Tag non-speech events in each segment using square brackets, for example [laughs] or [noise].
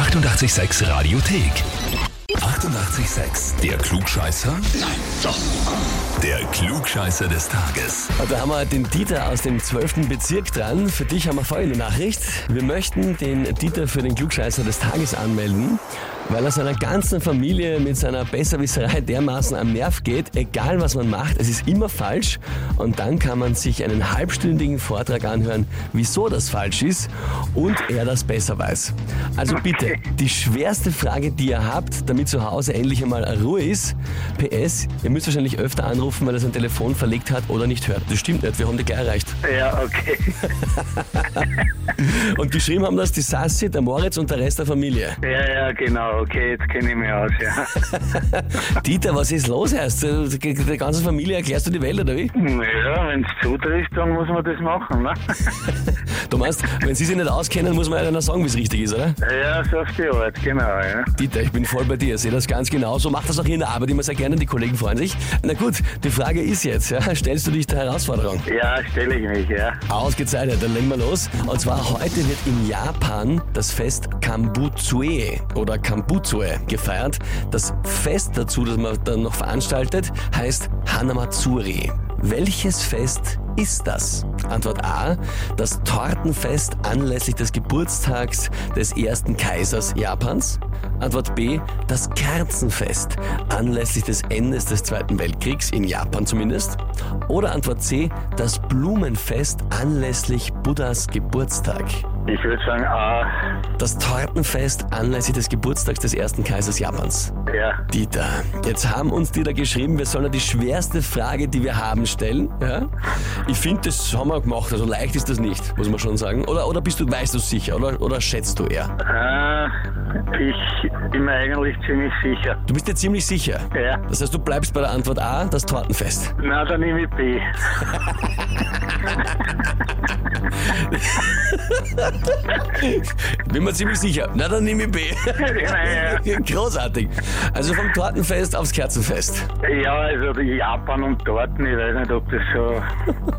886 Radiothek. 88,6. Der Klugscheißer? Nein, doch. Der Klugscheißer des Tages. Und da haben wir den Dieter aus dem 12. Bezirk dran. Für dich haben wir folgende Nachricht. Wir möchten den Dieter für den Klugscheißer des Tages anmelden, weil er seiner ganzen Familie mit seiner Besserwisserei dermaßen am Nerv geht, egal was man macht, es ist immer falsch. Und dann kann man sich einen halbstündigen Vortrag anhören, wieso das falsch ist und er das besser weiß. Also bitte, die schwerste Frage, die ihr habt, damit zu Hause endlich einmal Ruhe ist, PS, ihr müsst wahrscheinlich öfter anrufen, weil er sein Telefon verlegt hat oder nicht hört. Das stimmt nicht, wir haben die gleich erreicht. Ja, okay. [laughs] Und geschrieben haben das die Sassi, der Moritz und der Rest der Familie. Ja, ja, genau, okay, jetzt kenne ich mich aus, ja. [laughs] Dieter, was ist los erst? Der ganzen Familie erklärst du die Welt, oder wie? Ja, wenn es zutrifft, dann muss man das machen, ne? [laughs] Du meinst, wenn sie sich nicht auskennen, muss man einer sagen, wie es richtig ist, oder? Ja, so auf die Art, genau, ja. Dieter, ich bin voll bei dir, sehe das ganz genau. So macht das auch hier in der Arbeit immer sehr gerne, die Kollegen freuen sich. Na gut, die Frage ist jetzt, ja, stellst du dich der Herausforderung? Ja, stelle ich mich, ja. Ausgezeichnet, dann legen wir los. Und zwar heute wird in Japan das Fest Kambutsue oder Kambutsue gefeiert. Das Fest dazu, das man dann noch veranstaltet, heißt Hanamatsuri. Welches Fest ist das? Antwort A, das Tortenfest anlässlich des Geburtstags des ersten Kaisers Japans. Antwort B, das Kerzenfest anlässlich des Endes des Zweiten Weltkriegs, in Japan zumindest. Oder Antwort C, das Blumenfest anlässlich Buddhas Geburtstag. Ich würde sagen, ah, Das Tortenfest anlässlich des Geburtstags des ersten Kaisers Japans. ja. Dieter, jetzt haben uns die da geschrieben, wir sollen ja die schwerste Frage, die wir haben, stellen. Ja? Ich finde, das haben wir gemacht, also leicht ist das nicht, muss man schon sagen. Oder, oder bist du, weißt du sicher, oder, oder schätzt du eher? Ah, ich bin mir eigentlich ziemlich sicher. Du bist dir ziemlich sicher. Ja. Das heißt, du bleibst bei der Antwort A, das Tortenfest. Na, dann nehme ich B. [laughs] [laughs] Bin mir ziemlich sicher. Na, dann nehme ich B. ja, [laughs] Großartig. Also vom Tortenfest aufs Kerzenfest. ja, also Japan und Torten, ich weiß nicht, ob das so,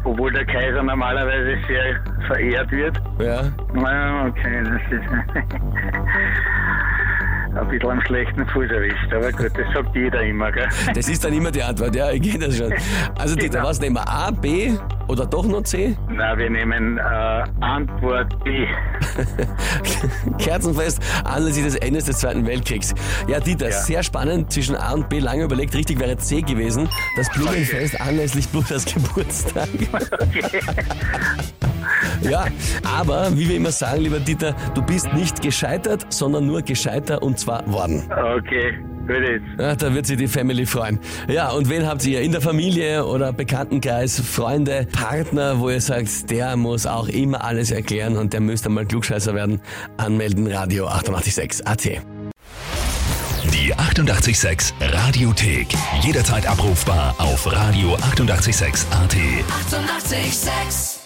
obwohl der Kaiser normalerweise sehr verehrt wird. Ja. Na, okay, das ist [laughs] ein bisschen am schlechten Fuß erwischt, aber gut, das sagt jeder immer, gell? Das ist dann immer die Antwort, ja, ich geht das schon. Also Dieter, Genau. was nehmen wir? A, B oder doch noch C? Na, wir nehmen äh, Antwort B. [laughs] Kerzenfest anlässlich des Endes des Zweiten Weltkriegs. Ja, Dieter, Ja. sehr spannend. Zwischen A und B lange überlegt. Richtig wäre C gewesen. Das Blumenfest anlässlich Buddhas Geburtstag. [laughs] Ja, aber wie wir immer sagen, lieber Dieter, du bist nicht gescheitert, sondern nur gescheiter und zwar worden. Okay, Ja, da wird sich die Family freuen. Ja, und wen habt ihr in der Familie oder Bekanntenkreis, Freunde, Partner, wo ihr sagt, der muss auch immer alles erklären und der müsste mal Klugscheißer werden? Anmelden, Radio 886 AT. Die 88,6 Radiothek. Jederzeit abrufbar auf radio886.at. 88,6. Eighty-eight, sex.